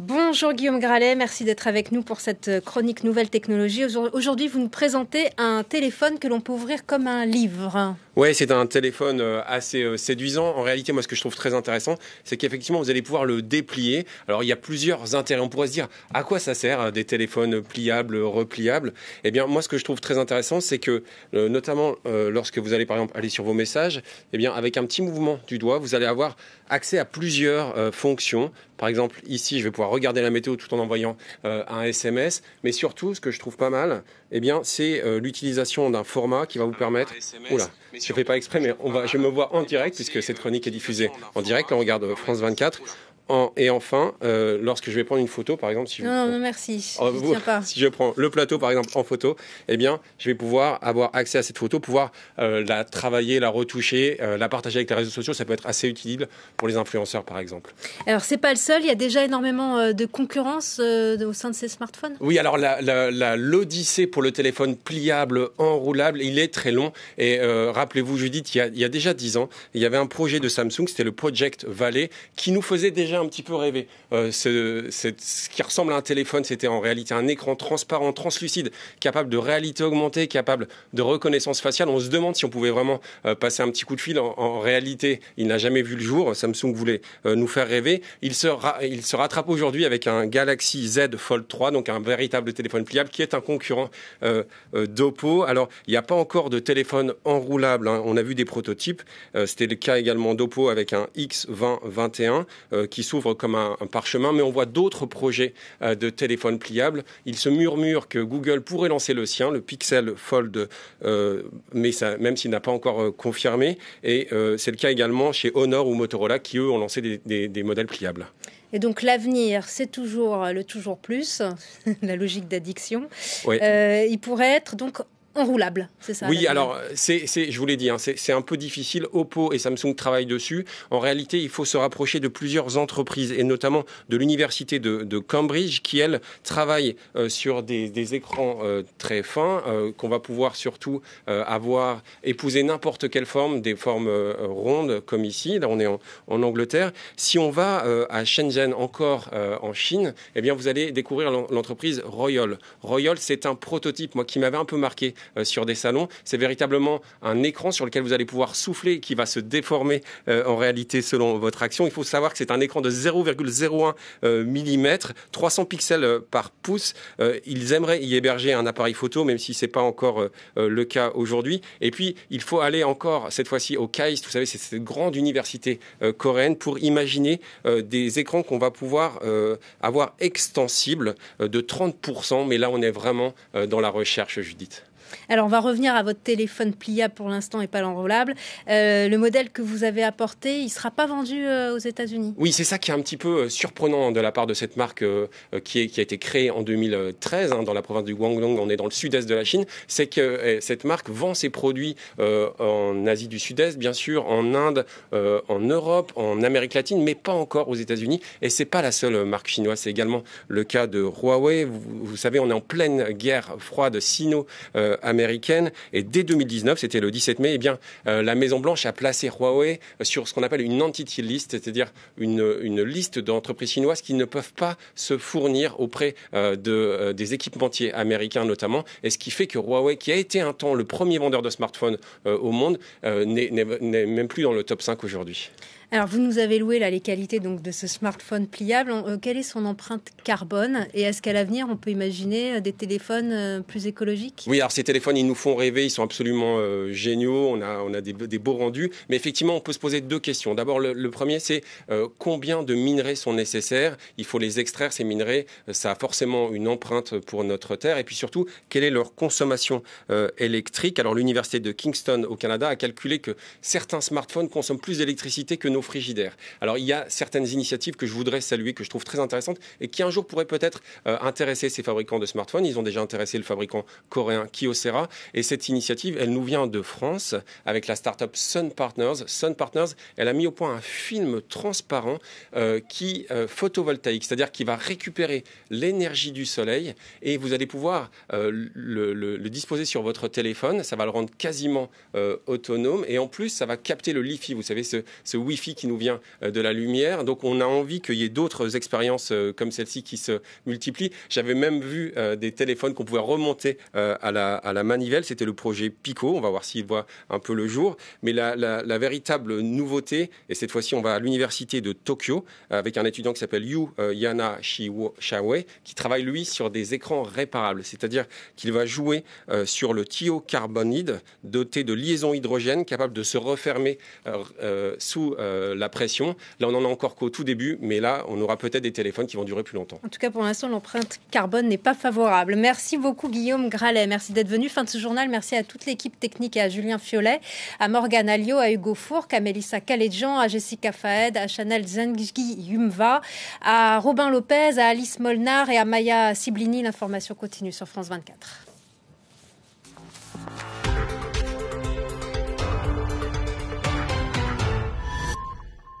Bonjour Guillaume Gralet, merci d'être avec nous pour cette euh, chronique Nouvelle Technologie. Aujourd'hui, vous nous présentez un téléphone que l'on peut ouvrir comme un livre. Oui, c'est un téléphone euh, assez euh, séduisant. En réalité, moi, ce que je trouve très intéressant, c'est qu'effectivement, vous allez pouvoir le déplier. Alors, il y a plusieurs intérêts. On pourrait se dire, à quoi ça sert des téléphones pliables, repliables? Eh bien, moi, ce que je trouve très intéressant, c'est que, notamment, lorsque vous allez, par exemple, aller sur vos messages, eh bien, avec un petit mouvement du doigt, vous allez avoir accès à plusieurs fonctions. Par exemple, ici, je vais pouvoir regarder la météo tout en envoyant euh, un SMS. Mais surtout, ce que je trouve pas mal, eh bien, c'est euh, l'utilisation d'un format qui va vous permettre. Oula, je ne fais pas exprès, mais on va, je me vois en direct puisque cette chronique est diffusée en direct. On regarde France 24 et enfin, euh, lorsque je vais prendre une photo, par exemple, si je, non, non, merci. Si je prends le plateau, par exemple, en photo, eh bien, je vais pouvoir avoir accès à cette photo, pouvoir euh, la travailler, la retoucher, euh, la partager avec les réseaux sociaux. Ça peut être assez utile pour les influenceurs, par exemple. Alors, c'est pas le seul. Il y a déjà énormément de concurrence au sein de ces smartphones? Oui, alors l'odyssée pour le téléphone pliable, enroulable, il est très long. Et rappelez-vous, Judith, il y, a, il y a déjà dix ans, il y avait un projet de Samsung, c'était le Project Valley, qui nous faisait déjà un petit peu rêvé. Euh, ce, qui ressemble à un téléphone, c'était en réalité un écran transparent, translucide, capable de réalité augmentée, capable de reconnaissance faciale. On se demande si on pouvait vraiment euh, passer un petit coup de fil. En, réalité, il n'a jamais vu le jour. Samsung voulait euh, nous faire rêver. Il se, il se rattrape aujourd'hui avec un Galaxy Z Fold 3, donc un véritable téléphone pliable qui est un concurrent d'Oppo. Alors, il n'y a pas encore de téléphone enroulable. Hein. On a vu des prototypes. c'était le cas également d'Oppo avec un X2021 qui s'ouvre comme un, parchemin, mais on voit d'autres projets euh, de téléphones pliables. Il se murmure que Google pourrait lancer le sien, le Pixel Fold, euh, mais ça, même s'il n'a pas encore euh, confirmé. Et c'est le cas également chez Honor ou Motorola qui, eux, ont lancé des, modèles pliables. Et donc l'avenir, c'est toujours le toujours plus, la logique d'addiction. il pourrait être donc enroulable, c'est ça Oui, alors c'est, je vous l'ai dit, hein, c'est un peu difficile. Oppo et Samsung travaillent dessus. En réalité, il faut se rapprocher de plusieurs entreprises et notamment de l'université de, Cambridge qui, elle, travaille euh, sur des, écrans euh, très fins euh, qu'on va pouvoir surtout avoir, épouser n'importe quelle forme, des formes rondes comme ici. Là, on est en, Angleterre. Si on va à Shenzhen, encore en Chine, eh bien, vous allez découvrir l'entreprise Royal. Royal, c'est un prototype, moi, qui m'avait un peu marqué sur des salons. C'est véritablement un écran sur lequel vous allez pouvoir souffler qui va se déformer euh, en réalité selon votre action. Il faut savoir que c'est un écran de 0,01 mm, 300 pixels par pouce. Euh, ils aimeraient y héberger un appareil photo, même si ce n'est pas encore le cas aujourd'hui. Et puis, il faut aller encore, cette fois-ci, au KAIST, vous savez, c'est cette grande université coréenne, pour imaginer des écrans qu'on va pouvoir avoir extensibles de 30%. Mais là, on est vraiment dans la recherche, Judith. Alors, on va revenir à votre téléphone pliable pour l'instant et pas l'enroulable. Euh, le modèle que vous avez apporté, il ne sera pas vendu euh, aux États-Unis? Oui, c'est ça qui est un petit peu euh, surprenant de la part de cette marque qui, a été créée en 2013 hein, dans la province du Guangdong. On est dans le sud-est de la Chine. C'est que cette marque vend ses produits en Asie du Sud-Est, bien sûr, en Inde, en Europe, en Amérique latine, mais pas encore aux États-Unis. Et c'est pas la seule marque chinoise. C'est également le cas de Huawei. Vous, savez, on est en pleine guerre froide sino américaine. Et dès 2019, c'était le 17 mai, eh bien, euh, la Maison Blanche a placé Huawei sur ce qu'on appelle une entity list, c'est-à-dire une, une, liste d'entreprises chinoises qui ne peuvent pas se fournir auprès euh, de, euh, des équipementiers américains notamment. Et ce qui fait que Huawei, qui a été un temps le premier vendeur de smartphones au monde, n'est même plus dans le top 5 aujourd'hui. Alors, vous nous avez loué là, les qualités donc, de ce smartphone pliable. Euh, quelle est son empreinte carbone? Et est-ce qu'à l'avenir, on peut imaginer euh, des téléphones euh, plus écologiques? Oui, alors ces téléphones, ils nous font rêver, ils sont absolument géniaux, on a, on a des, beaux rendus. Mais effectivement, on peut se poser deux questions. D'abord, le, premier, c'est combien de minerais sont nécessaires? Il faut les extraire, ces minerais. Ça a forcément une empreinte pour notre Terre. Et puis surtout, quelle est leur consommation électrique? Alors, l'Université de Kingston au Canada a calculé que certains smartphones consomment plus d'électricité que nos frigidaires. Alors il y a certaines initiatives que je voudrais saluer, que je trouve très intéressantes et qui un jour pourraient peut-être euh, intéresser ces fabricants de smartphones. Ils ont déjà intéressé le fabricant coréen Kyocera et cette initiative, elle nous vient de France avec la start-up Sun Partners. Sun Partners, elle a mis au point un film transparent euh, qui euh, photovoltaïque, c'est-à-dire qui va récupérer l'énergie du soleil et vous allez pouvoir le, disposer sur votre téléphone. Ça va le rendre quasiment autonome et en plus ça va capter le Wi-Fi. Vous savez ce, ce Wi-Fi Qui nous vient de la lumière. Donc on a envie qu'il y ait d'autres expériences comme celle-ci qui se multiplient. J'avais même vu des téléphones qu'on pouvait remonter à la, à, la, manivelle. C'était le projet Pico. On va voir s'il voit un peu le jour. Mais la, véritable nouveauté, et cette fois-ci on va à l'université de Tokyo avec un étudiant qui s'appelle Yu Yana Shawe, qui travaille lui sur des écrans réparables. C'est-à-dire qu'il va jouer sur le thiocarbonide doté de liaisons hydrogène capables de se refermer euh, euh, sous euh, la pression. Là, on en a encore qu'au tout début, mais là, on aura peut-être des téléphones qui vont durer plus longtemps. En tout cas, pour l'instant, l'empreinte carbone n'est pas favorable. Merci beaucoup, Guillaume Gralet. Merci d'être venu. Fin de ce journal. Merci à toute l'équipe technique et à Julien Fiolet, à Morgane Alliot, à Hugo Fourque, à Mélissa Caledjan, à Jessica Faed, à Chanel Zengi Yumva, à Robin Lopez, à Alice Molnar et à Maya Siblini. L'information continue sur France 24.